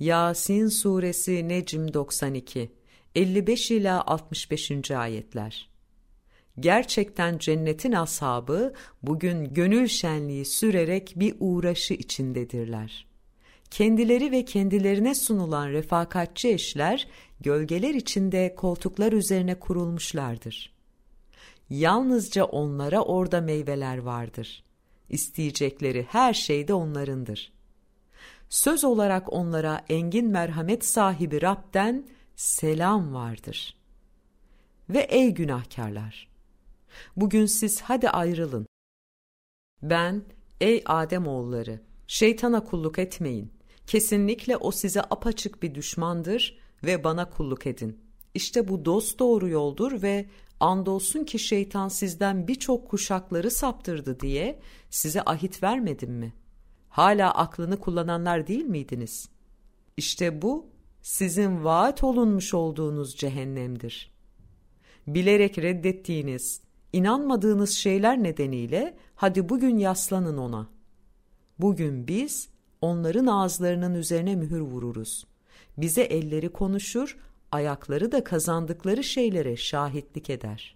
Yasin Suresi Necm 92 55 ila 65. ayetler. Gerçekten cennetin ashabı bugün gönül şenliği sürerek bir uğraşı içindedirler. Kendileri ve kendilerine sunulan refakatçi eşler gölgeler içinde koltuklar üzerine kurulmuşlardır. Yalnızca onlara orada meyveler vardır. İsteyecekleri her şey de onlarındır. Söz olarak onlara engin merhamet sahibi Rab'den selam vardır. Ve ey günahkarlar! Bugün siz hadi ayrılın. Ben, ey Adem oğulları, şeytana kulluk etmeyin. Kesinlikle o size apaçık bir düşmandır ve bana kulluk edin. İşte bu dost doğru yoldur ve andolsun ki şeytan sizden birçok kuşakları saptırdı diye size ahit vermedim mi? Hala aklını kullananlar değil miydiniz? İşte bu sizin vaat olunmuş olduğunuz cehennemdir. Bilerek reddettiğiniz, inanmadığınız şeyler nedeniyle hadi bugün yaslanın ona. Bugün biz onların ağızlarının üzerine mühür vururuz. Bize elleri konuşur, ayakları da kazandıkları şeylere şahitlik eder.